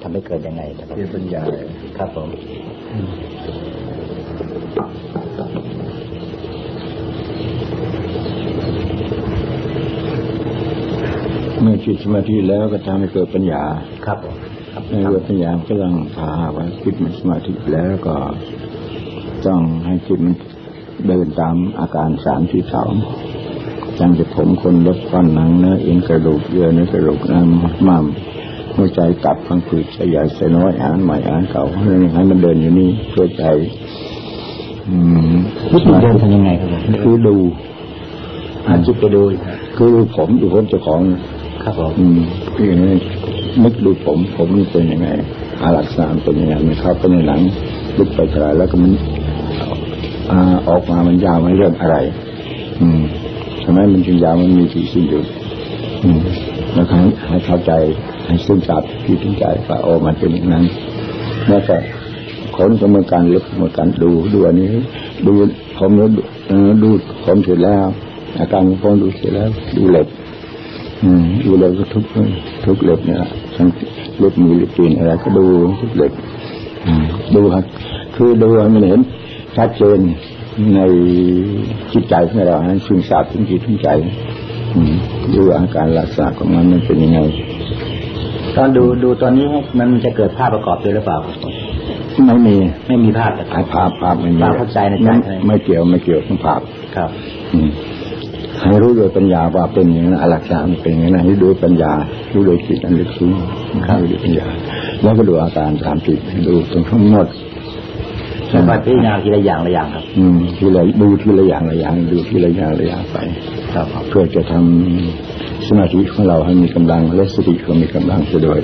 ทำให้เกิดยังไงครับเกิดปัญญาครับผมเมื่อจิตสมาธิแล้วก็ทำให้เกิดปัญญาครับผมครับในเกิดปัญญาก็ต้องพาว่าจิตมันสมาธิแล้วก็ต้องให้จิตมันเดินตามอาการสามที่สองจังจะผมคนลดฟันหนังเนื้อเอ็นกระดูกเยื่อเนื้อกระดูกน้ำม้าม หัวใจตับพังผืดสยายสน้อยอ่านใหม่อ่านเก่าให้มันเดินอยู่นี่เพื่อใจอืมวิธีเดินทำยังไงครับผมคือดูหันจิตไปดูครับคือผมดูผมเจ้าของครับผมอืมคืออย่างนี้นึกดูผมผมมันเป็นยังไงอาลักษณะมันเป็นยังไงมันเข้าไปในหนังลึกไปเท่าไหรแล้วก็มันอ่าออกมามันยาวมันเรื่องอะไร อืมทำไมมันจึงยาวมันมีที่สิ้นสุดอืมแล้วให้ให้เข้าใจ ให้ซึมซับที่ถึงใจว่าโอ้มันเป็นอย่างนั้นแล้วก็คนก็เหมือนกันลึกเหมือนกันดูดูอันนี้ ดูผมแล้วดูดูผมเสร็จแล้ว อาการของผมดูเสร็จแล้ว ดูเล็บอืมดูเล็บก็ทุกทุกเล็บเนี่ยทั้งเล็บมือเล็บตีนอะไรก็ดูทุกเล็บดูครับคือดูมันเห็นชัดเจนในจิตใจของเราให้ซึมซาบถึงจิตถึงใจดูอาการรักษาของมันมันเป็นยังไง ตอนดูดูตอนนี้มันจะเกิดภาพประกอบด้วยหรือเปล่าครับผมไม่มีไม่มีภาพแต่ไอ้ภาพภาพไม่มีภาพเข้าใจในใจไม่ใช่ไหมไม่เกี่ยวไม่เกี่ยวกับภาพครับ อืมให้รู้โดยปัญญาว่าเป็นอย่างนั้นอลักษณะมันเป็นอย่างนั้นให้ดูปัญญารู้โดยจิตอันลึกซึ้งครับดูปัญญา แล้วก็ดูอาการสามจิตดูตรงทั้งหมดแล้วก็พิจารณาทีละอย่างละอย่างครับ อืมทีละดูทีละอย่างละอย่างดูทีละอย่างละอย่างไปครับผมเพื่อจะทำ สมาธิของเราให้มีกำลังและสติก็มีกำลังไปด้วย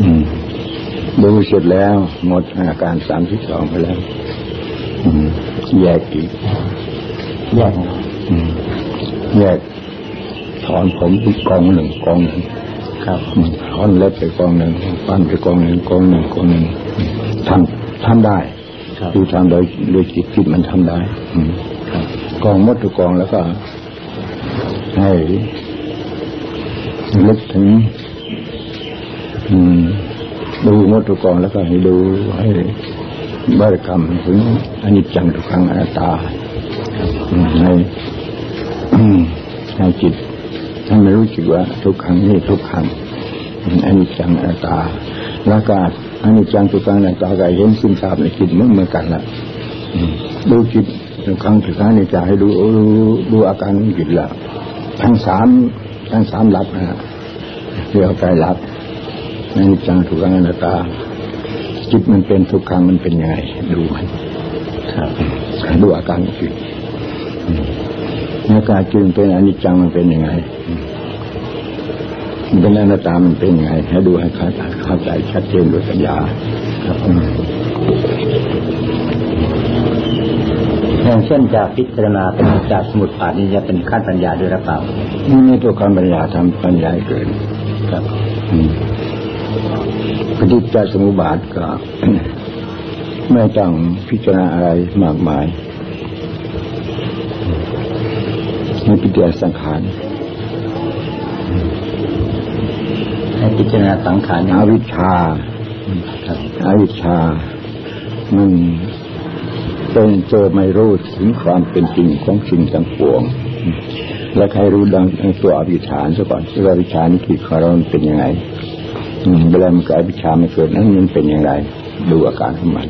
อืมดูเสร็จแล้ว หมดอาการสามที่สองไปแล้วอืมแยกอีกแยกนะครับอืมแยกถอนผมอีกกองหนึ่งกองหนึ่งครับอืมถอนเล็บไปกองหนึ่งฟันไปกองหนึ่งกองหนึ่งกองหนึ่งทำทำได้ครับคือทำโดยโดยจิตจิตมันทำได้อืมครับกองหมดทุกกองแล้วก็ ให้นึกถึงดูมดทุกกองแล้วก็ให้ดูให้บริกรรมถึงอนิจจังทุกขังอนัตตาให้ให้จิตให้ไม่รู้สึกว่าทุกครั้งนี่ทุกครั้งอนิจจังอนัตตาแล้วก็อนิจจังทุกขังอนัตตาก็เห็นซึมซาบในจิตเหมือนเหมือนกันละดูจิตทุกครั้งทุกครั้งนี่จะให้ดูดูดูอาการของจิตละ ทั้งสามทั้งสามหลับนะฮะเรียกใจหลับอนิจจังทุกขังอนัตตา จิตมันเป็นทุกครั้งมันเป็นยังไง ดูมันครับดูอาการของจิตอืมอาการจิตมันเป็นอนิจจังมันเป็นยังไงอืมมันเป็นอนัตตามันเป็นยังไง ให้ดูให้เข้าใจเข้าใจชัดเจนด้วยปัญญาครับ อืมอย่างเช่นจากพิจารณาเป็นจากสมุดผ่านนี่จะเป็นขั้นปัญญาด้วยหรือเปล่านี่ไม่ตัวการปัญญาทำปัญญาให้เกิดครับอืมปฏิจจสมุปบาทก็ไม่ต้องพิจารณาอะไรมากมายให้พิจารณาสังขารให้พิจารณาสังขารอย่างอเดียววิชชาครับอวิชชามัน เป็นเจไม่รู้ถึงความเป็นจริงของสิ่งทั้งปวง และใครรู้ดังตัวอวิชชาซะก่อนว่าอวิชานี่คือของเรามันเป็นยังไงเวลามันเกิดอวิชาไม่เกิดนั้นมันเป็นอย่างไร ดูอาการของมัน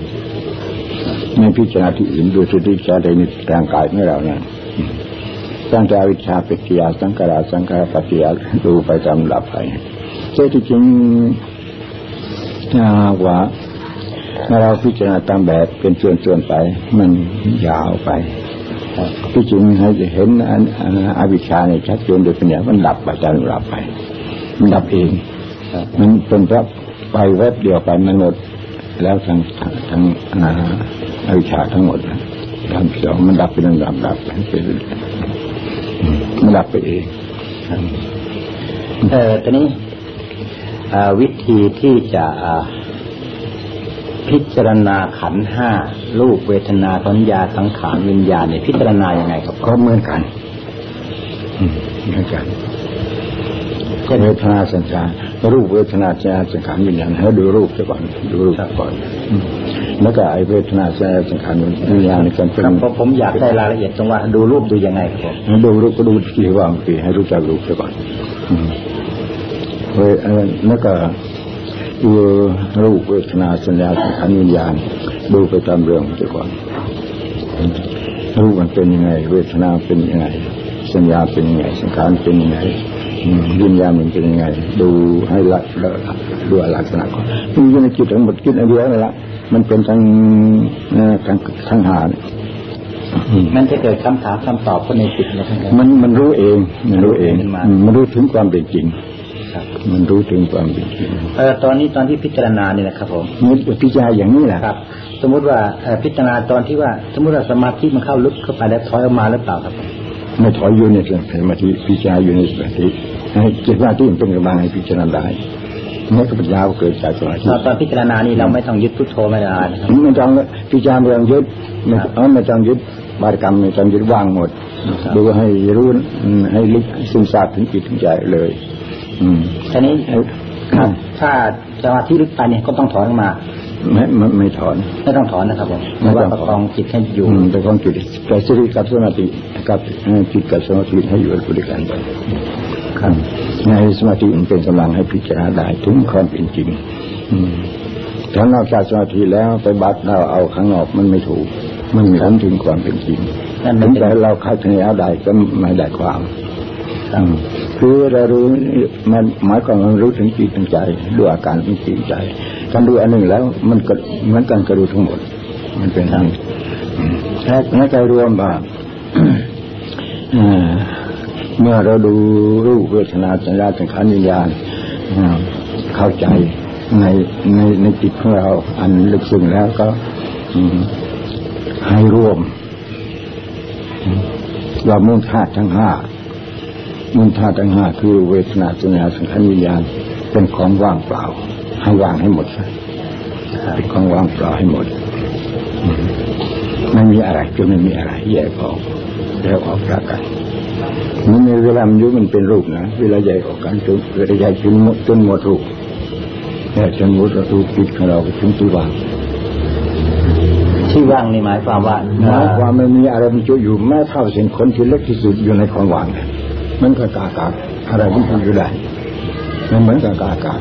ไม่พิจารณาที่อื่นดูสติจารในร่างกายของเรานะอืมตั้งแต่อวิชชาป็นกิยาสังขาราสังขารปัจจยาดูไปตามลำดับไปแต่ที่จริงว่า ถ้าเราพิจารณาตามแบบเป็นส่วนๆไป มันยาวไปที่จริงให้เห็นอันอวิชชาในชัดเจนโดยปัญญามันดับไปตามดับไป มันดับเองมันเป็นพระไปแวบเดียวไปมันหมดแล้วทั้งทั้งอวิชชาทั้งหมดทั้งสองมันดับเป็นลำดับดับไปมันดับไปเองเออตอนนี้วิธีที่จะ พิจารณาขันธ์ห้ารูปเวทนาสัญญาสังขารวิญญาณเนี่ยพิจารณายังไงครับก็เหมือนกันอืมเหมือนกันเวทนาสัญญารูปเวทนาสัญญาสังขารวิญญาณให้ดูรูปซะก่อนดูรูปซะก่อนแล้วก็ไอเวทนาสัญญาสังขารวิญญาณในการเป็นครับผมอยากได้รายละเอียดตรงว่าดูรูปดูยังไงครับผมดูรูปก็ดูที่ว่างทีให้รู้จักรูปซะก่อนเวแล้วก็ ดูรูปเวทนาสัญญาสังขารวิญญาณดูไปตามเรื่องซะก่อนรูปมันเป็นยังไง เวทนาเป็นยังไง สัญญาเป็นยังไงสังขารเป็นยังไงวิญญาณมันเป็นยังไง ดูให้ละดูลักษณะก่อนมันอยู่ในจิตทั้งหมดจิตอันเดียวนั่นแหละมันเป็นทั้งทั้งทั้งหามันจะเกิดคำถามคำตอบคนในจิตนะครับมันมันรู้เอง มันรู้เอง มันมามันรู้ถึงความเป็นจริง ครับ มันรู้ถึงความเป็นจริงเออตอนนี้ตอนที่พิจารณาเนี่ยนะครับผมมันพิจารณาอย่างนี้แหละครับ สมมุติว่าเอ่อพิจารณาตอนที่ว่า สมมุติว่าสมาธิมันเข้าลึกเข้าไปแล้วถอยออกมาหรือเปล่าครับผมไม่ถอยอยู่ในสมาธิพิจารณาอยู่ในสมาธิให้จิตว่าที่มันเป็นกำลังให้พิจารณาได้ไม่ก็ปัญญาเกิดจากสมาธิตอนตอนพิจารณานี่เราไม่ต้องยึดพุทโธไม่ได้นะครับไม่ต้องพิจารณาไม่ต้องยึดไม่เอาไม่ต้องยึดบารกรรมไม่ต้องยึดว่างหมดครับดูให้รู้อืมให้ลึกซึมซาบถึงจิตถึงใจเลยอืม ทีนี้ครับถ้าสมาธิลึกไปเนี่ยก็ต้องถอนออกมาไม่ไม่ไม่ถอนไม่ต้องถอนนะครับผมไม่แต่ต้ว่าองถอนประคองจิตให้อยู่อืมแต่ความจิตแต่สติกับสมาธิกับเอ่อจิตกับสมาธิให้อยู่ด้วยกันไปครับในสมาธิมันเป็นกำลังให้พิจารณาได้ถึงความเป็นจริงอืมถ้านอกจากสมาธิแล้วไปบัดเราเอาข้างนอกมันไม่ถูก มันไม่รู้ถึงความเป็นจริงนั่นมัถึนงเป็นแต่เราคาดคะเนเอาได้ก็ไม่ได้ความอืม คือเรารู้มันหมายความว่ารู้ถึงจิตถึงใจด้วยอาการของจิตใจการดูอันหนึ่งแล้ว มันก็เหมือนกันกระดูทั้งหมด มันเป็นอย่างนี้อืมและในใจรวมว่าเอ่อเมื่อเราดูรูปเวทนาสัญญาสังขารวิญญาณเข้าใจในในในจิตของเราอันลึกซึ้งแล้วก็ให้รวมอืมว่ามุ่งธาตุทั้งห้า มุ่งธาตุทั้งห้าคือเวทนาสัญญาสังขารวิญญาณเป็นของว่างเปล่า ให้ว่างให้หมดซะเป็นของว่างเปล่าให้หมดอืมไม่มีอะไรจะไม่มีอะไร แยกออกแยกออกจากกันมันมีเวลามันอยุมันเป็นรูปนะเวลาแยกออกกันจนเวลาแยกจนหมดจนหมดรูปแยกจนหมดรูปจิตของเราก็ถึงที่ว่างที่ว่างนี่หมายความว่าหมายความไม่มีอะไรมันจุอยู่แม้เท่าเส้นขนที่เล็กที่สุดอยู่ในความว่างเนี่ย มันก็กากาศอะไรมันจุอยู่ได้มันเหมือนกับกากาศ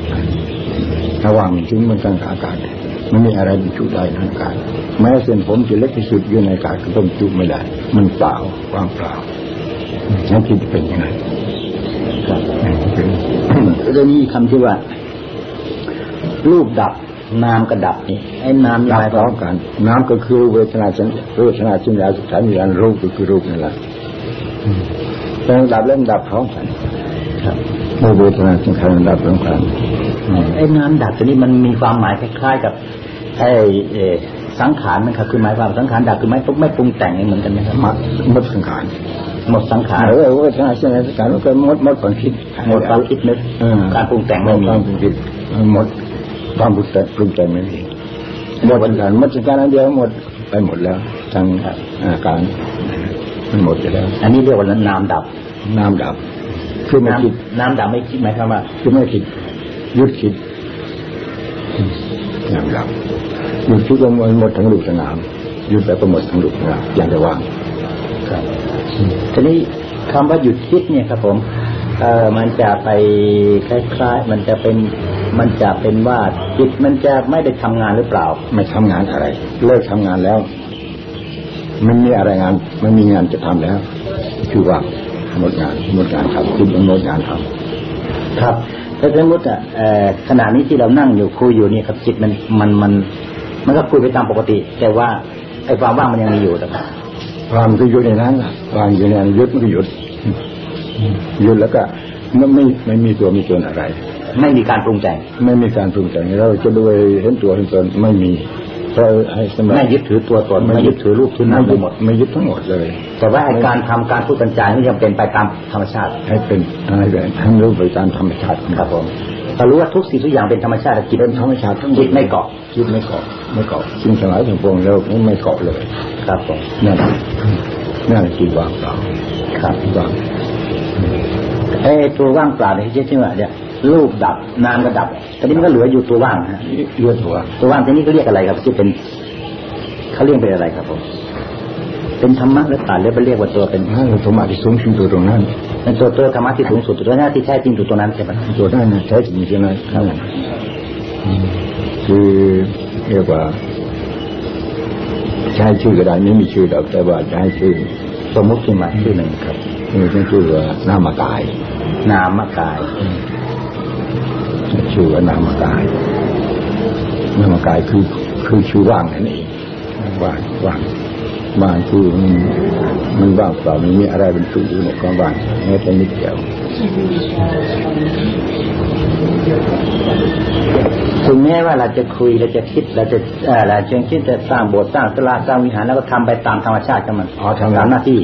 ถ้าว่างจริงมันกันกากาศมันมีอะไรมันจุได้ในอากาศแม้เส้นผมที่เล็กที่สุดอยู่ในอากาศก็ต้องจุไม่ได้ มันเปล่าว่างเปล่านั่นที่เป็นยังไงครับเรื่องนี้คำที่ว่า รูปดับนามก็ดับนี่ไอ้นามนี่ดับหมายพควาร้อมมกันน้ำก็คือเวทนาสัญเวทนาสัญญาสุขานวิญญาณรูปก็คือรูปนั่นแหละ แต่ดับเล่มดับพร้อมกันครับเมื่อเวทนาสังขารดับพร้อมกันไอ้นามดับตัวนี้มันมีความหมายคล้ายๆกับไอ้เอ่อสังขารนะครับคือหมายความสังขารดับคือไม่ไม่ปรุงแต่งเหมือนกันไหมครับมัดมดสังขารหมดสังขารเออเวทนาสัญญาสังขารมันก็มดมดความคิดหมดความคิดนึกเออการปรุงแต่งไม่มีความปรุงคิดหมดความปรุงแต่งปรุงแต่งไม่มีหมดสังขารหมดสังขารอันเดียวหมดไปหมดแล้วทั้งอาการ มันหมดไปแล้ว อันนี้เรียกว่านามดับ น้ำดับ คือไม่คิดน้ำน้ำดับไม่คิดหมายความว่า คือไม่คิดหยุดคิดน้ำดับหยุดคิดว่ามันหมดทั้งรูปสนามหยุดไปก็หมดทั้งรูปสนามอย่างจะว่างครับทีนี้คำว่าหยุดคิดเนี่ยครับ ผมเอ่อมันจะไปคล้ายๆ มันจะเป็นมันจะเป็นว่าจิตมันจะไม่ได้ทำงานหรือเปล่า ไม่ทำงานอะไร เลิกทำงานแล้ว มันมีอะไรงาน มันมีงานจะทำแล้ว คือว่าหมดงานหมดงานทำคุณต้องหมดงานทำครับถ้าสมมติอะเอ่อขณะนี้ที่เรานั่งอยู่คุยอยู่นี่ครับจิตมันมันมัน มันก็คุยไปตามปกติ แต่ว่าไอ้ความว่างมันยังมีอยู่นะครับความก็หยุดในนั้นล่ะความอยู่ในนั้นหยุดมันก็หยุดหยุดแล้วก็ไม่ไม่ไม่มีตัวมีตนอะไร ไม่มีการปรุงแต่งไม่มีการปรุงแต่งเราจะด้วยเห็นตัวเห็นตนไม่มี เพราะให้สมัไม่ยึดถือตัวตนไม่ยึดถือรูปถือนามไม่ไปยึดหมดไม่ยึดทั้งหมดเลย แต่ว่าไอ้การทำการพูดกันจานี่ยังเป็นไปตามธรรมชาติ ให้เป็นให้เป็นให้รู้ไปตามธรรมชาติของครับเราผมถ้ารู้ว่าทุกสิ่งทุกอย่างเป็นธรรมชาติจิตเป็นธรรมชาติทั้งหมดจิตไม่เกาะจิตไม่เกาะไม่เกาะสิ่งทั้งหลายทั้งปวงเราไม่เกาะเลย ครับผมนั่นแหละนั่นแหละจิตว่างเปล่าครับว่างไอ้ตัวว่างเปล่าเนี่ยที่ที่ว่าเนี่ย รูปดับนามก็ดับตอนนี้มันก็เหลืออยู่ตัวว่างฮะเลือดหัวตัวว่างทีนี้เขาเรียกอะไรครับที่เป็นเขาเรียกเป็นอะไรครับผมเป็นธรรมะหรือเปล่าหรือไปเรียกว่าตัวเป็นนั่นธรรมะที่สูงสุดตัวตรงนั้นเป็นตัวตัวธรรมะที่สูงสุดตัวหน้าที่แท้จริงอยู่ตัวนั้นใช่ไหมตัวนั้นน่ะแท้จริงใช่ไหมครับอืมคือเรียกว่าใช้ชื่อก็ได้ไม่มีชื่อหรอกแต่ว่าใช้ชื่อสมมุติขึ้นมาชื่อหนึ่งครับนี่เป็นชื่อว่านามกาย นามกาย ชื่อว่านามกาย นามกายคือคือชื่อว่างนั่นเองว่างว่างว่างคือมันว่างเปล่ามันมีอะไรเป็นตัวอยู่ในความว่างแม้แต่นิดเดียว ถึงแม้ว่าเราจะคุยเราจะคิดเราจะเออเราจะคิดจะสร้างโบสถ์สร้างศาลาสร้างวิหารแล้วก็ทำไปตามธรรมชาติของมันอ๋อทำตามหน้าที่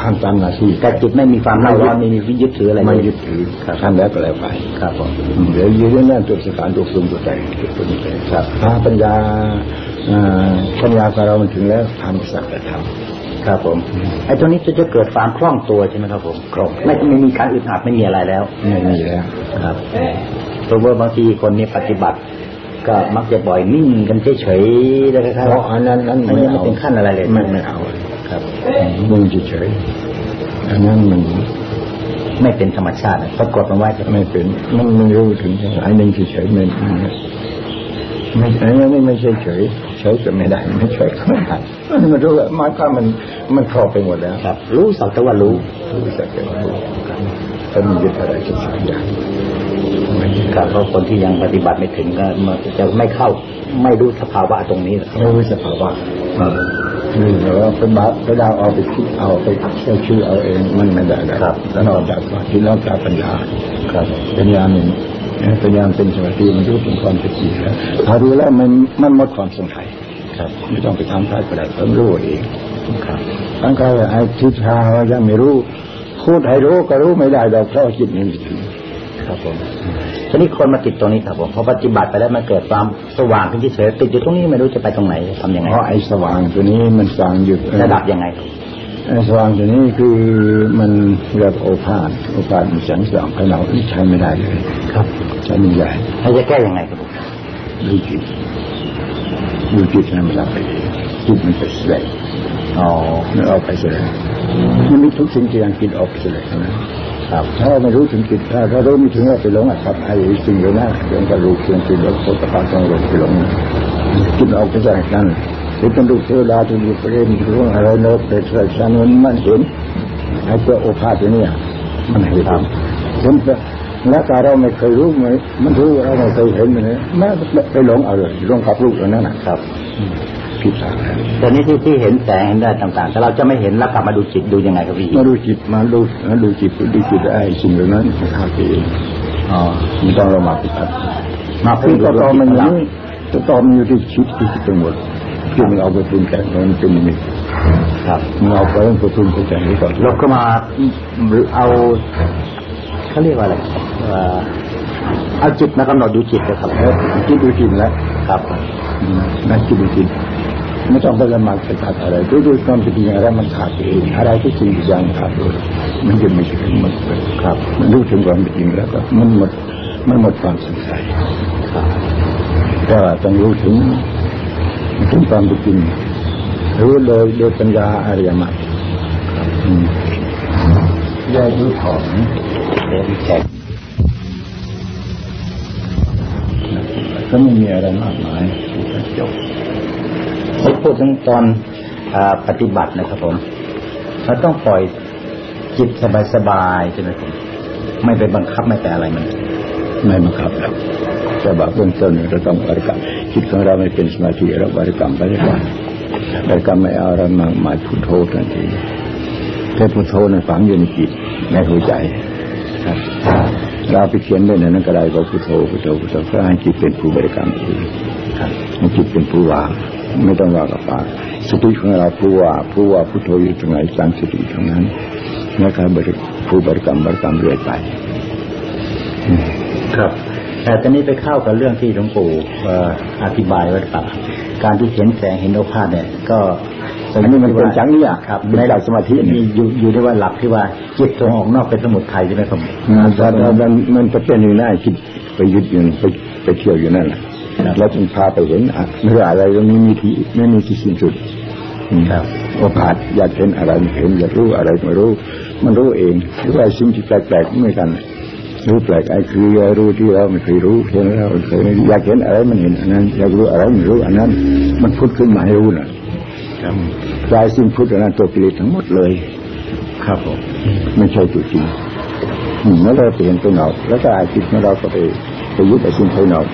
ทำตามหน้าที่แต่จิตไม่มีความเล่าร้อนไม่มีวิยึดถืออะไรไม่เลยยึดถือทำแล้วก็แล้วไปครับผมเดี๋ยวยืนนั่นตัวสถานตัวสูงตัวใจตัวนี้ไปครับถ้าปัญญาอ่าปัญญาของเรามันถึงแล้วทำสักแต่ท ครับผมไอ้ตัวนี้จะจะเกิดความคล่องตัวใช่ไหมครับผมคล่องไม่ไม่มีการอึดอัดไม่มีอะไรแล้วำไม่มีแล้วครับตัวว่าบางทีคนนี้ปฏิบัติ ก็มักจะบ่อยนิ่งกันเฉยๆแล้วก็เพราะอันนั้นนั้นไม่ไม่ถึงขั้นอะไรเลยไม่ไม่เอาครับมึงเฉยๆอันนั้นมันไม่เป็นธรรมชาติปรากฏมันไว้จะไม่เป็นมันไม่รู้ถึงไอ้หนึ่งเฉยๆไม่ไม่ไอ้นี่ไม่ใช่เฉย เฉยก็ไม่ได้ไม่เฉยก็ไม่ได้มันรู้ว่ามันก็มันมันครอบไปหมดแล้วครับ รู้สักแต่ว่ารู้รู้สักแต่ว่ารู้ถ้ามียึดอะไรก็สักอย่างไม่ยึดครับเพราะคนที่ยังปฏิบัติไม่ถึงก็มันจะไม่เข้าไม่รู้สภาวะตรงนี้หรอกไม่รู้สภาวะนี่เราเป็นบาปไปดาวเอาไปคิดเอาไปเชื่อชื่อเอาเองมันไม่ได้ครับแล้วนอกจากว่าที่นอกจากปัญญาครับปัญญาหนึ่ง ปัญญาเป็นสมาธิมันรู้ถึงความเป็นจริงแล้วถ้ารู้แล้วมันมันหมดความสงสัยครับ ไม่ต้องไปทำใครก็ได้ผมรู้เองครับทั้งใครไอ้ทิศทางว่ายังไม่รู้พูดให้รู้ก็รู้ไม่ได้ดอกเพราะจิตมันไม่ถึงครับผมทีนี้คนมาติดตรงนี้ครับผมพอปฏิบัติไปแล้วมันเกิดความสว่างขึ้นเฉยๆติดอยู่ตรงนี้ไม่รู้จะไปตรงไหนทำยังไงเพราะไอ้สว่างตัวนี้มันสว่างอยู่ระดับยังไงไอ้ สว่างตัวนี้คือมันเรียกโอภาสโอภาสมันแสงสว่างภายนอกนี่ใช้ไม่ได้เลย ครับใช้ไม่ได้ให้จะแก้ยังไงครับผมดูจิตดูจิตให้มันรับไปเองจิตมันไปแสดงอ๋อมันออกไปแสดงมันมีทุกสิ่งที่ยังจิตออกไปแสดงนะครับ ถ้าเราไม่รู้ถึงจิตถ้าเรารู้ไม่ถึงเราไปหลงอะครับไอ้สิ่งเหล่านั้นเรื่องกระดูกเรื่องจิตแล้วโคตรปาต้องหลงไปหลงจิตออกไปจากนั้น หรือเป็นลูกเทวดาที่อยู่ประเด็นรู้อะไรโน้ตเป็นสายชันมันมันเห็นไอ้ตัวโอภาสตัวเนี้มันเห็นเห็นแล้วแต่เราไม่เคยรู้ไหมมันรู้เราไม่เคยเห็นมันแม้ไปหลงเอาเลยหลงกับลูกตัวนั้นนะครับผิดทางแล้วแต่นี้ที่ที่เห็นแสงเห็นได้ต่างๆ แต่เราจะไม่เห็นแล้วกลับมาดูจิตดูยังไงครับพี่มาดูจิตมาดูมาดูจิตดูจิตไอ้สิ่งเหล่านั้นมันเข้าไปเองอ๋อไม่ต้องเรามาปฏิบัติมาคืพึ่องตัวตอมันอเราย่างนี้ตัวตอมันอยู่ที่ชิดที่คิดไปหมด ที่มันเอาไปปรุงแต่งมันเป็นนิมิตครับมันเอาไปปรุงปรุงแต่งไว้ก่อนเราก็มาเอาเขาเรียกว่าอะไรเอ่อเอาจิตมากำหนดดูจิตนะครับแล้วคิดดูจิตแล้วครับอืมนั่นคิดดูจิตไม่ต้องไปละหมาดไปตัดอะไรดูดูความเป็นจริงอะไรมันขาดไปเองอะไรที่จริงอย่างขาดเลยมันจะไม่ถึงหมดเลยครับ มันรู้ถึงความเป็นจริงแล้วก็มันหมดมันหมดความสงสัยครับก็ต้องรู้ถึง ถึงความเป็นจริงรู้โดยโดยปัญญาอริยมรรคอืมแยกรู้ถอนเดี๋ยวแจกก็ไม่มีอะไรมากมายจบไม่พูดถึงตอนอาปฏิบัตินะครับผมเราต้องปล่อยจิตสบายๆใช่ไหมผมไม่ไปบังคับไม่แต่อะไรมัน ไม่บังคับแล้วแต่ว่าเบื้องต้นเราต้องบริกรรม จิตของเราไม่เป็นสมาธิเราบริกรรมไปได้ก่อนบริกรรมไม่เอาเรามาหมายพุทโธทันทีแต่พุทโธนั้นฝังอยู่ในจิตในหัวใจครับเราไปเขียนไว้ในนั้นก็ได้ว่าพุทโธพุทโธพุทโธเพื่อให้จิตเป็นผู้บริกรรมเองครับให้จิตเป็นผู้ว่าไม่ต้องว่ากับปากสติของเราผู้ว่าผู้ว่าพุทโธอยู่ตรงไหนตั้งสติตรงนั้นนะครับบริผู้บริกรรมบริกรรมเรื่อยไปครับ แต่ตอนนี้ไปเข้ากับเรื่องที่หลวงปู่เอ่ออธิบายไว้ครับการที่เห็นแสงเห็นโอภาสเนี่ย ก็อันนี้มันเป็นจังเนี่ยครับในหลักสมาธิมีอยู่อยู่ที่ว่าหลักที่ว่าจิตตรงออกนอกเป็นสมุทัยใช่ไหมครับมันจะมันมันจะเป็นอยู่หน้าคิดไปยึดอยู่ไปไปเที่ยวอยู่นั่นแหละแล้วจึงพาไปเห็นอะไม่รู้อะไรก็ไม่มีที่ไม่มีที่สิ้นสุดครับโอกาสอยากเห็นอะไรเห็นอยากรู้อะไรไม่รู้ มันรู้เองหรือว่าสิ่งที่แปลกๆไม่กัน รู้แปลกไอ้คือรู้ที่เราไม่เคยรู้เห็นแล้วเคยอยากเห็นอะไรมันเห็นอันนั้นอยากรู้อะไรไม่รู้อันนั้น มันพุทธขึ้นมาให้รู้น่ะกลายสิ่งพุทธอันนั้นตัวกิเลสทั้งหมดเลย ครับผมไม่ใช่ตัวจริงอืมแล้วเราไปเห็นตัวนอกแล้วก็อาจิตของเราก็ไปไปยึดไอ้สิ่งภายนอก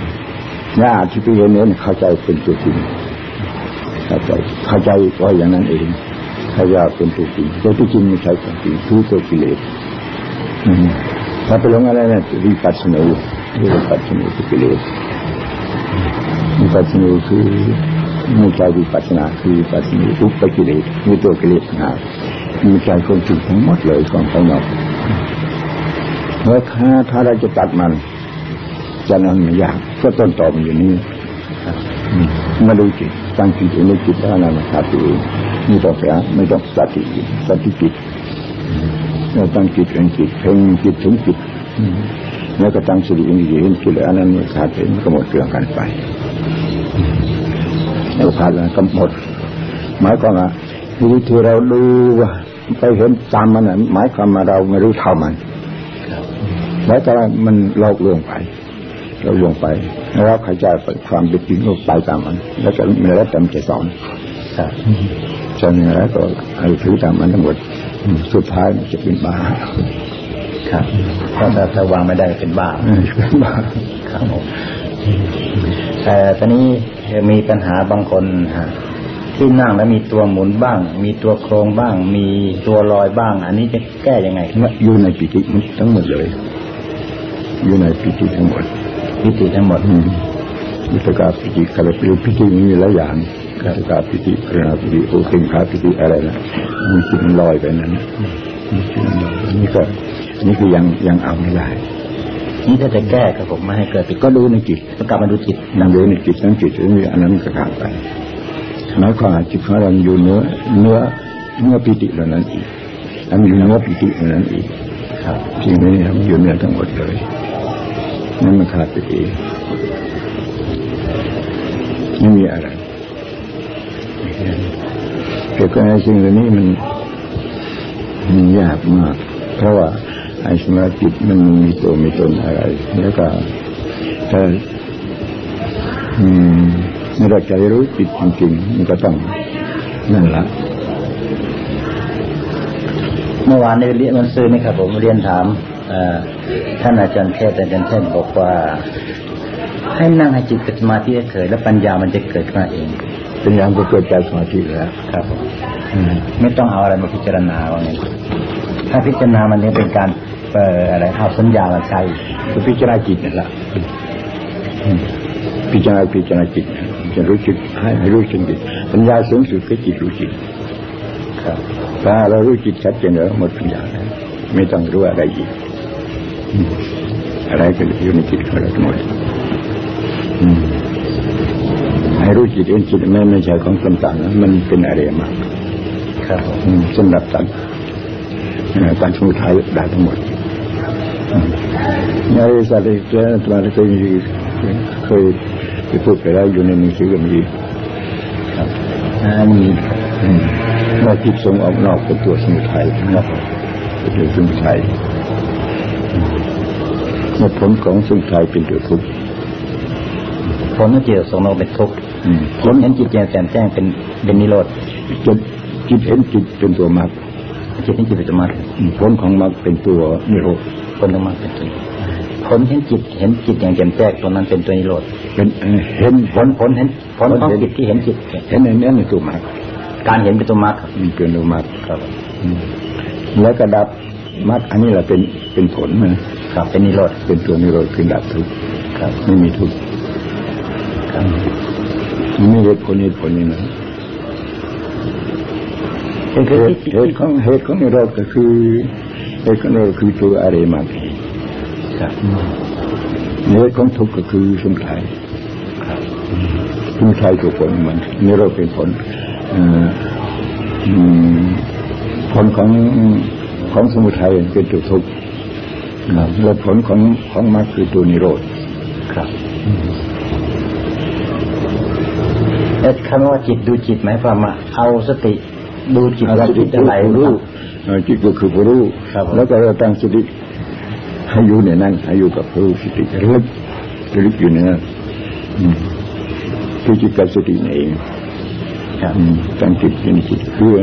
น่าที่ไปเห็นเนี่ยเข้าใจเป็นตัวจริงเข้าใจเข้าใจว่าอย่างนั้นเองเข้าใจว่าเป็นตัวจริงแต่ที่จริงไม่ใช่ตัวจริงคือตัวกิเลสอื มถ้าไปลงอะไรนะวิปัสสนาวิปัสสนาคือกิเลสวิปัสสนาคือไม่ใช่วิปัสสนาคือวิปัสสนาทุปกิเลสมีตัวกิเลสนะมีใจคนจริงทั้งหมดเลยของภายนอกแล้วถ้าถ้าเราจะตัดมัน จะนั้นไม่ยากก็ต้นตอมันอยู่นี่มาดูจิตตั้งจิตเองในจิตแล้วนั่นนะครับตัวเองไม่ต้องแฝงไม่ต้องสติสติจิต เราตั้งจิตเองจิตเพ่งจิตถึงจิตอืมแล้วก็ตั้งสติเองเห็นจิตแล้วอันนั้นไม่ขาดเห็นก็หมดเรื่องกันไปแล้วขาดแล้วก็หมดหมายความว่าวิธีเราดูว่าไปเห็นตามมันน่ะหมายความว่าเราไม่รู้เท่ามันแล้วแต่มันโลกลวงไปเราลวงไปแล้วเข้าใจความเป็นจริงก็ไปตามมัน แล้วก็ไม่แล้วแต่มันจะสอนครับจนอย่างไรก็ให้ถือตามมันทั้งหมดอืม สุดท้ายมันจะเป็นบ้าครับถ้าถ้าถ้าวางไม่ได้เป็นบ้าเออเป็นบ้าครับผมแต่ตอนนี้มีปัญหาบางคนฮะที่นั่งแล้วมีตัวหมุนบ้าง มีตัวโครงบ้าง มีตัวลอยบ้าง อันนี้จะแก้ยังไงครับอยู่ในปิติมันทั้งหมดเลย อยู่ในปิติทั้งหมดพิธีทั้งหมดอืมวิตกาปิติคาราปิติปิติมีหลายอย่าง วิตกาปิติกรณาปิติโอเิงคาปิติอะไรนะมันจิตมันลอยไปนั้นนะมันจิตมันลอยไปนี่ก็นี่คือยังยังเอาไม่ได้นี่ถ้าจะแก้ครับผมไม่ให้เกิดปิดก็ดูในจิตก็กลับมาดูจิตนั่งดูในจิตทั้งจิตนี่อันนั้นก็ขาดไปหมายความว่าจิตของเราอยู่เนื้อเนื้อเนื้อปิติเหล่านั้นอีกอันอยู่เนื้อปิติเหล่านั้นอีกครับสิ่งนี้มันอยู่เนื้อทั้งหมดเลยนั่นมันขาดไปเองไม่มีอะไร แต่ยวก็ในสิ่งเหล่านี้มันมันยากมาก เพราะว่าไอ้สมาธิมันมีตัวมีตนอะไร แล้วก็ถ้าอืมไม่ได้ใจรู้จิตจริงๆมันก็ต้องนั่นละเมื่อวานในเรียนมันซื้อนี่ครับ ผมเรียนถามท่านอาจารย์เทศอาจารย์เทศบอกว่า ให้นั่งให้จิตเป็นสมาธิเฉยๆแล้วปัญญามันจะเกิดขึ้นมาเอง เป็นอย่างก็เกิดจากสมาธิแล้วครับผมไม่ต้องเอาอะไรมาพิจารณาว่าไงถ้าพิจารณามันเนี่ยเป็นการเอ่ออะไรเอาสัญญามาใช้คือพิจารณาจิตนั่นแหละอืมพิจารณาพิจารณาจิตจะรู้จิตให้ให้รู้จิตปัญญาสูงสุดคือจิตรู้จิตครับถ้าเรารู้จิตชัดเจนแล้วหมดปัญญาแล้วไม่ต้องรู้อะไรอีกอืมอะไรก็อยู่ในจิตของเราทั้งหมด อืม ให้รู้จิตเองจิตไม่ไม่ใช่ของต่างๆนะมันเป็นอะไรมากครับผมอืมสำหรับตัดเอ่อการสมุทัยได้ทั้งหมดอืมในสัตว์เจ้าตัวเคยเคยเคยพูดไปแล้วอยู่ในหนังสือก็มีครับอันนี้อืมว่าจิตส่งออกนอกเป็นตัวสมุทัยนะครับเป็นตัวสมุทัยอืมเมื่อผลของสมุทัยเป็นตัวทุกข์ผลของจิตส่งเราเป็นทุกข์อืม ผลเห็นจิตแจ่มแจ้งแจ้งเป็นเป็นนิโรธจนจิตเห็นจิตเป็นตัวมรรคจิตเห็นจิตเป็นสมาธิอืมผลของมรรคเป็นตัวนิโรธผลของมันเป็นตัวผลเห็นจิตเห็นจิตอย่างแจ่มแจ้งตัวนั้นเป็นตัวนิโรธเป็นเอ่อเห็นผลผลเห็นผลของจิตที่เห็นจิตเห็นในนี้ในตัวมรรคการเห็นเป็นตัวมรรคครับมันเป็นตัวมรรคครับอืมแล้วก็ดับมรรคอันนี้แหละเป็นเป็นผลมันครับเป็นนิโรธเป็นตัวนิโรธคือดับทุกข์ครับ ไม่มีทุกข์ครับ มันไม่เหตุผลเหตุผลนี่นะเป็นเหคือตุที่เหตุของเหตุของนิโรธก็คือเหตุของนิโรธคือตัวอริยมรรคครับเหตุของทุกข์ก็คือสมุทัยครับสมุทัยตัวผลมันนิโรธเป็นผลเอ่อผลของของสมุทัยเป็นตัวทุกข์และผลของของมรรคคือตัวนิโรธครับ เอ็ดคำว่าจิตดูจิตหมายความว่าเอาสติดูจิตว่าจิตจะไหลรู้จิตก็คือผู้รู้แล้วก็เราตั้งสติให้อยู่ในนั้นให้อยู่กับผู้รู้สติระลึกระลึกอยู่ในนั้นคือจิตกับสติเองตั้งจิตเป็นจิตเพื่อ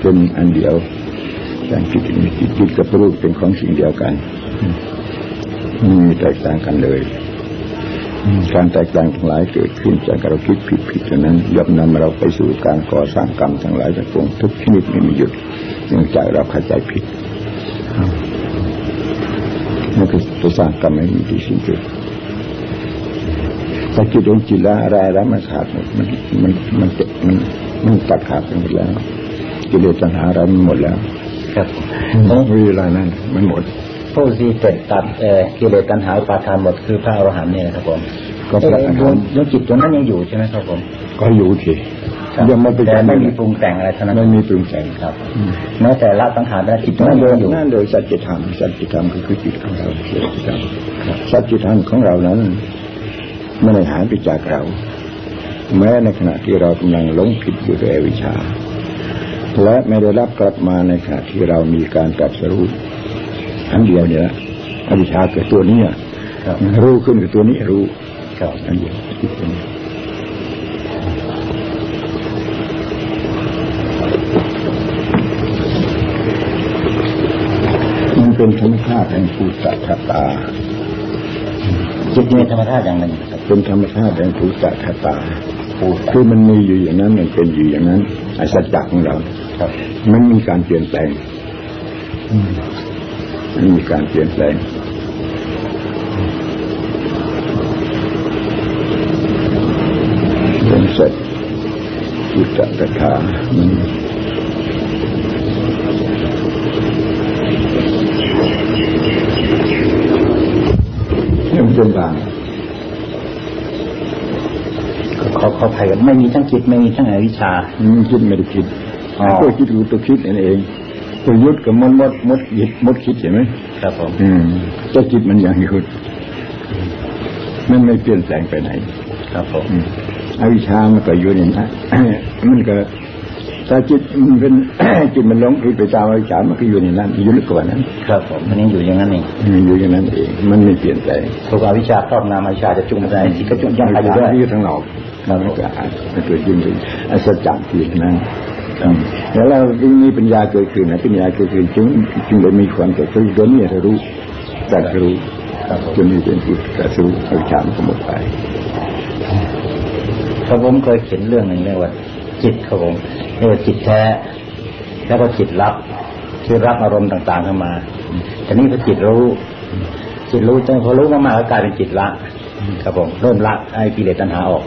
เป็นอันเดียวตั้งจิตเป็นจิตจิตกับผู้รู้เป็นของสิ่งเดียวกันมีแตกต่างกันเลย การแตกต่างทั้งหลายเกิดขึ้นจากเราคิดผิดผิดเท่านั้นย่อมนำเราไปสู่การก่อสร้างกรรมทั้งหลายทั้งปวงทุกชนิดไม่มีหยุดเนื่องจากเราเข้าใจผิดนั่นคือตัวสร้างกรรมไม่มีที่สิ้นสุดถ้าจิตองจิตละอะไรอะไรมันขาดหมดมันมันมันมันมันตัดขาดไปหมดแล้วกิเลสตัณหาอะไรมันหมดแล้ว ครับเวลานั้นมันหมด ผู้ที่เสร็จตัดกิเลสตัณหาปาทานหมดคือพระอรหันต์เนี่ยนะครับผมก็พระอรหันต์ดวงจิตตัวนั้นยังอยู่ใช่ไหมครับผม ก็อยู่ทียังไม่แต่ไม่มีปรุงแต่งอะไรเท่านั้นไม่มีปรุงแต่งครับแม้แต่ละสังขารและจิตนั้นอยู่นั่นโดยสัจธรรมสัจธรรมก็คือจิตของเราสัจธรรมสัจธรรมของเรานั้นไม่ได้หายไปจากเรา แม้ในขณะที่เรากำลังหลงผิดอยู่ด้วยวิชา และไม่ได้รับกลับมาในขณะที่เรามีการตรัสรู้ อันเดียวเนี่ยละอวิชชาเกิดตัวนี้รู้ขึ้นกับตัวนี้รู้อันเดียวคิดตรงนี้มันเป็นธรรมชาติแห่งภูสัตตาจิตมีธรรมชาติอย่างหนึ่งเป็นธรรมชาติแห่งภูสัตตาคือมันมีอยู่อย่างนั้นมันเป็นอยู่อย่างนั้นอสัจจของเรามันมีการเปลี่ยนแปลง ไม่มีการเปลี่ยนแปลงเป็นเสร็จอุตตะถามันยังเป็นบางเขาเขาภัยกันไม่มีทั้งจิตไม่มีทั้งอวิชาไม่คิดไม่ได้คิดตัวคิดรู้ตัวคิดนั่นเอง ตัวยุดกับมดมดมดหยิบมดคิดเห็นไหมครับผมอืมแต่จิตมันยังยุดมันไม่เปลี่ยนแปลงไปไหน ครับผมอวิชามันก็อยู่นี่นะมันก็ถ้าจิตมันเป็นจิตมันหลงผิดไปตามอวิชามันก็อยู่ในนั้นอยู่ลึกกว่านั้น ครับผมมันยังอยู่อย่างนั้นเองอยู่อย่างนั้นเอง มันไม่เปลี่ยนแปลงถูกอวิชาครอบงำอวิชาจะจุ่มใจจิตก็จุ่มยังไปอยู่ได้ที่ทั้งหลอกมันก็อาจจะเกิดยิ่งเป็นอัศจรรย์ที่นั้น แล้วเราจึงมีปัญญาเกิดขึ้นนะปัญญาเกิดขึ้นจึงจึงได้มีความเกิดขึ้นตัวนี้เรารู้แต่รู้จนมีเป็นจิตกระสู้เอาฉามสมุทไปพระผมเคยเขียนเรื่องหนึ่งเรียกว่า จิตครับผมเรียกว่าจิตแท้ แล้วก็จิตรับคือรับอารมณ์ต่างๆเข้ามาแต่นี้พอจิตรู้ จิตรู้จนพอรู้มากๆก็กลายเป็นจิตละ ครับผมเริ่มละไอ้กิเลสตัณหาออก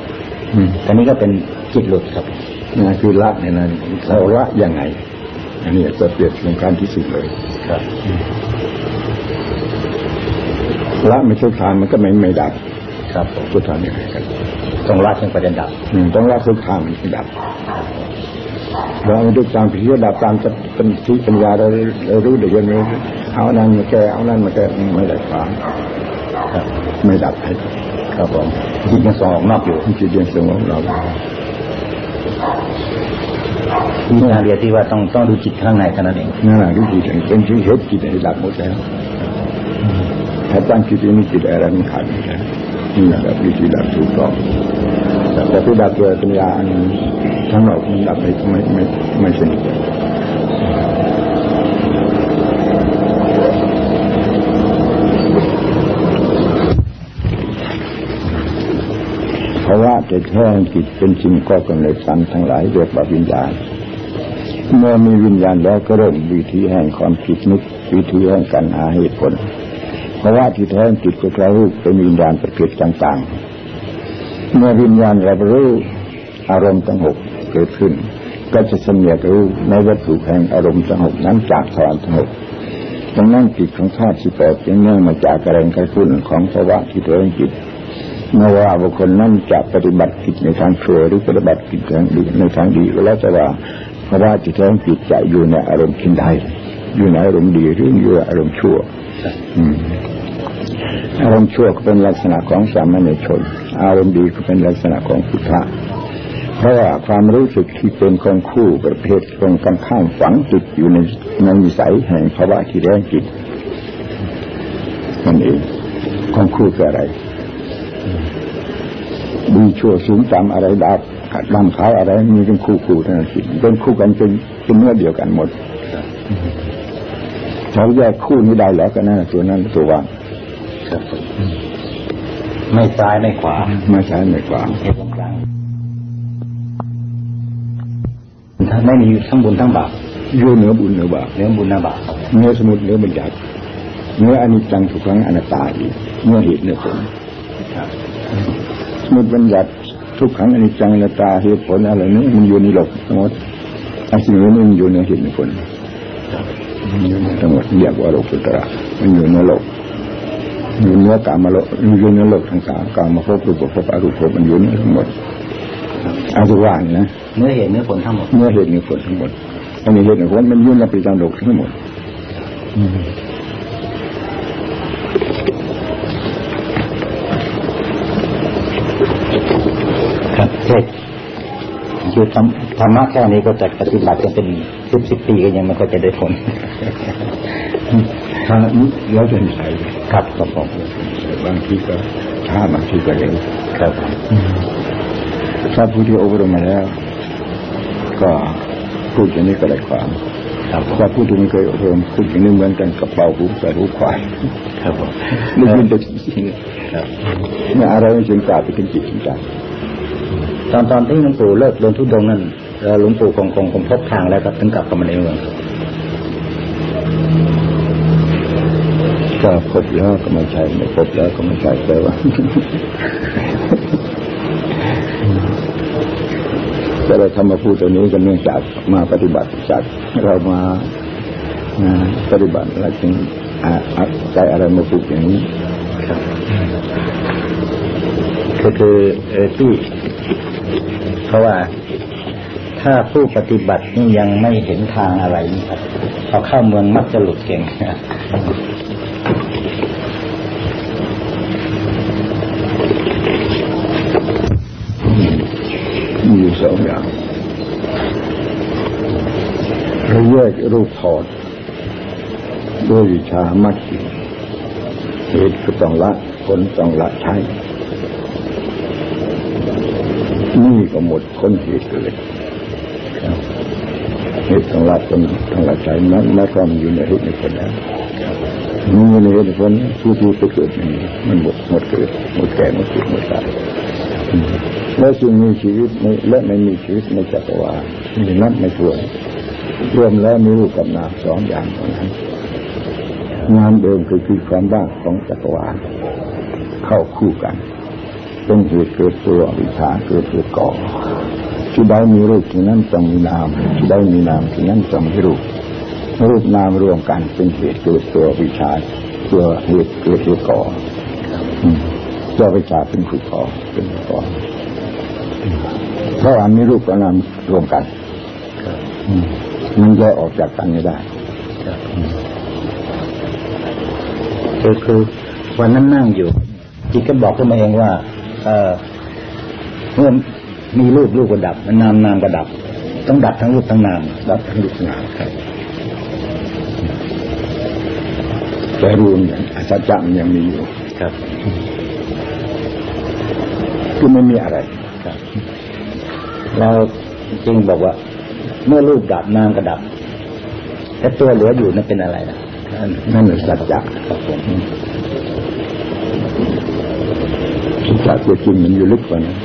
แต่นี้ก็เป็นจิตหลุดครับ นะคือละเนี่ยนะเราละยังไง อันนี้จะเปรียบสำคัญที่สุดเลยครับละไม่ทุกทางมันก็ไม่ไม่ดับ ครับทุกทางยังไงกันต้องละจึงประเด็นดับต้องละทุกทางมันดับเราไม่ทุกทางพิจารณาตามจะเป็นที่ปัญญาเราเรารู้เดี๋ยวยังไงเอานั้นมาแก้เอานั้นมาแก้ไม่ได้ความไม่ดับให้ครับผมจิตยังสองนอกอยู่จิตยังสงบเรา นี่นาเรียที่ว่าต้องต้องดูจิตข้างในเท่านั้นเองนั่นแหละดูจิตเป็นที่เหตุจิตในหลักหมดแล้วถ้าตั้งจิตนี้จิตอะไรมันขาดไม่ได้นี่แหละวิธีดับถูกต้องแต่ที่ดับตัวปัญญาอันทั้งหมดมันดับไม่ไม่ไม่ไม่สนิทาวะแต่แท้จิตเป็นสิ่งก็กำเนิดสันทั้งหลายเรียกว่าวิญญาณ เมื่อมีวิญญาณแล้วก็เริ่มวิธีแห่งความคิดนึกวิธีแห่งการหาเหตุผลภาวะที่แท้จิตก็กระรูปเป็นวิญญาณประเภทต่างๆ เมื่อวิญญาณรับรู้อารมณ์ทั้งหกเกิดขึ้น ก็จะสำเนียกรู้ในวัตถุแห่งอารมณ์ทั้งหกนั้นจากทวารทั้งหกดังนั้นจิตของธาตุสิบแปดจึงเนื่องมาจากแรงกระตุ้นของภาวะที่แท้จิต ไม่ว่าบุคคลนั้นจะปฏิบัติกิจในทางชั่วหรือปฏิบัติกิจทางดีในทางดีก็แล้วแต่ว่าเพราะว่าจิตแท้จิตใจอยู่ในอารมณ์ขินใดอยู่ในอารมณ์ดีหรืออยู่ในอารมณ์ชั่วอารมณ์ชั่วก็เป็นลักษณะของสามัญชน อารมณ์ดีก็เป็นลักษณะของพุทธะเพราะว่าความรู้สึกที่เป็นของคู่ประเภทตรงกันข้ามฝังติดอยู่ในในนิสัยแห่งภาวะที่แรงจิตนั่นเองของคู่คืออะไร ดีชั่วสูงต่ำอะไรดาบดำขาวอะไรมีเป็นคู่คู่ทั้งนั้นเป็นคู่กันเป็นเป็นเนื้อเดียวกันหมดเราแยกคู่นี้ได้แล้วก็นั่นตัวนั้นตัวว่างไม่ซ้ายไม่ขวาไม่ซ้ายไม่ขวาตรงกลางไม่มีทั้งบุญทั้งบาปอยู่เหนือบุญเหนือบาปเนื้อบุญเนื้อบาปเนื้อสมุดเนื้อบัญญัติเนื้ออนิจจังทุกครั้งอนัตตาอีกเนื้อเหตุเนื้อผลส มุดบัญญัติทุกครั้งอนิจจังอนัตตาเหตุผลอะไรนี้มันอยู่ในโลกทั้งหมดไอ้สิ่งนี้มันอยู่ในเหตุในผลทั้งหมดเรียกว่าโลกุตระมันอยู่ในโลกอยู่เนื้อกามาโลกอยู่ในโลกทั้งสามกามาพบรูปภพอรูปภพมันอยู่ในทั้งหมดอาตุวานนะเนื้อเหตุเนื้อผลทั้งหมดเนื้อเหตุเนื้อผลทั้งหมดอันนี้เหตุเนื้อผลมันยุ่งในปีจังโลกทั้งหมดครับ เทศคือธรรมะแค่นี้ก็จะปฏิบัติกันเป็นสิบสิบปีก็ยังมันก็จะได้ผลถ้านี้แล้วจะใส่ครับก็บอกบางทีก็ช้าบางทีก็เร็วครับถ้าผู้ที่อบรมมาแล้ว ก็พูดอย่างนี้ก็ได้ความถ้าพูดที่ไม่เคยอบรมพูดอย่างนี้เหมือนกันกับเป่าหูใส่หูควายครับผมไม่ยินแต่สิ่งเนี่ยอะไรไม่ถึงกล่าวไปถึงจิตถึงใจ ตอนตอนที่หลวงปู่เลิกเดินทุดงนั่นหลวงปู่คงคงคงพบทางแล้วก็ถึงกลับเข้ามาในเมืองก็พบแล้วก็ไม่ใช่ไม่พบแล้วก็ไม่ใช่แต่ว่าแต่เราทำมาพูดตัวนี้กันเนื่องจากมาปฏิบัติจากเรามาปฏิบัติอะไรจึงใจอะไรมาพูดอย่างนี้คือคือที่ เพราะว่าถ้าผู้ปฏิบัตินี่ยังไม่เห็นทางอะไรครับพอเข้าเมืองมักจะหลุดเก่งมีอยู่สองอย่างเราแยกรูปถอดด้วยวิชามัดเหตุก็ต้องละผลต้องละใช้ นี่ก็หมดคนเหตุเลยเหตุต้องละผลต้องละใช้นั้นไม่ก็มอยู่ในเหตุในผลแล้วมีในเหตุในผลผู้ที่ไปเกิดนี่มันหมดหมดเกิดหมดแก่หมดเกิดหมดตายและสิ่งมีชีวิตในและไม่มีชีวิตในจักรวาลมีนับไม่ถ้วนรวมแล้วมีรูปกับนามสองอย่างเท่านั้นงานเดิมคือคือความบ้าของจักรวาลเข้าคู่กัน เป็นเหตุเกิดตัววิชาเกิดเหตุก่อที่ได้มีรูปที่นั่นต้องมีนามที่ได้มีนามที่นั่นต้องมีรูปรูปนามรวมกันเป็นเหตุเกิดตัววิชาตัวเหตุเกิดเหตุก่อตัววิชาเป็นผู้ก่อเป็นก่อเพราะอันนี้รูปกับนามรวมกันมันจะออกจากกันไม่ได้คือคือวันนั้นนั่งอยู่จิตก็บอกขึ้นมาเองว่า เออเมื่อมีรูปรูปก็ดับนามนามก็ดับ ต้องดับทั้งรูปทั้งนามดับทั้งรูปทั้งนามครับแต่รวมอย่างอาจารย์ยังมีอยู่ครับคือไม่มีอะไรครับเราจึงบอกว่า เมื่อรูปดับนามก็ดับแต่ตัวเหลืออยู่นั่นเป็นอะไรนะนั่นเป็นสัจจะครับผม ศีรษะตัวจริงมันอยู่ลึกกว่านะ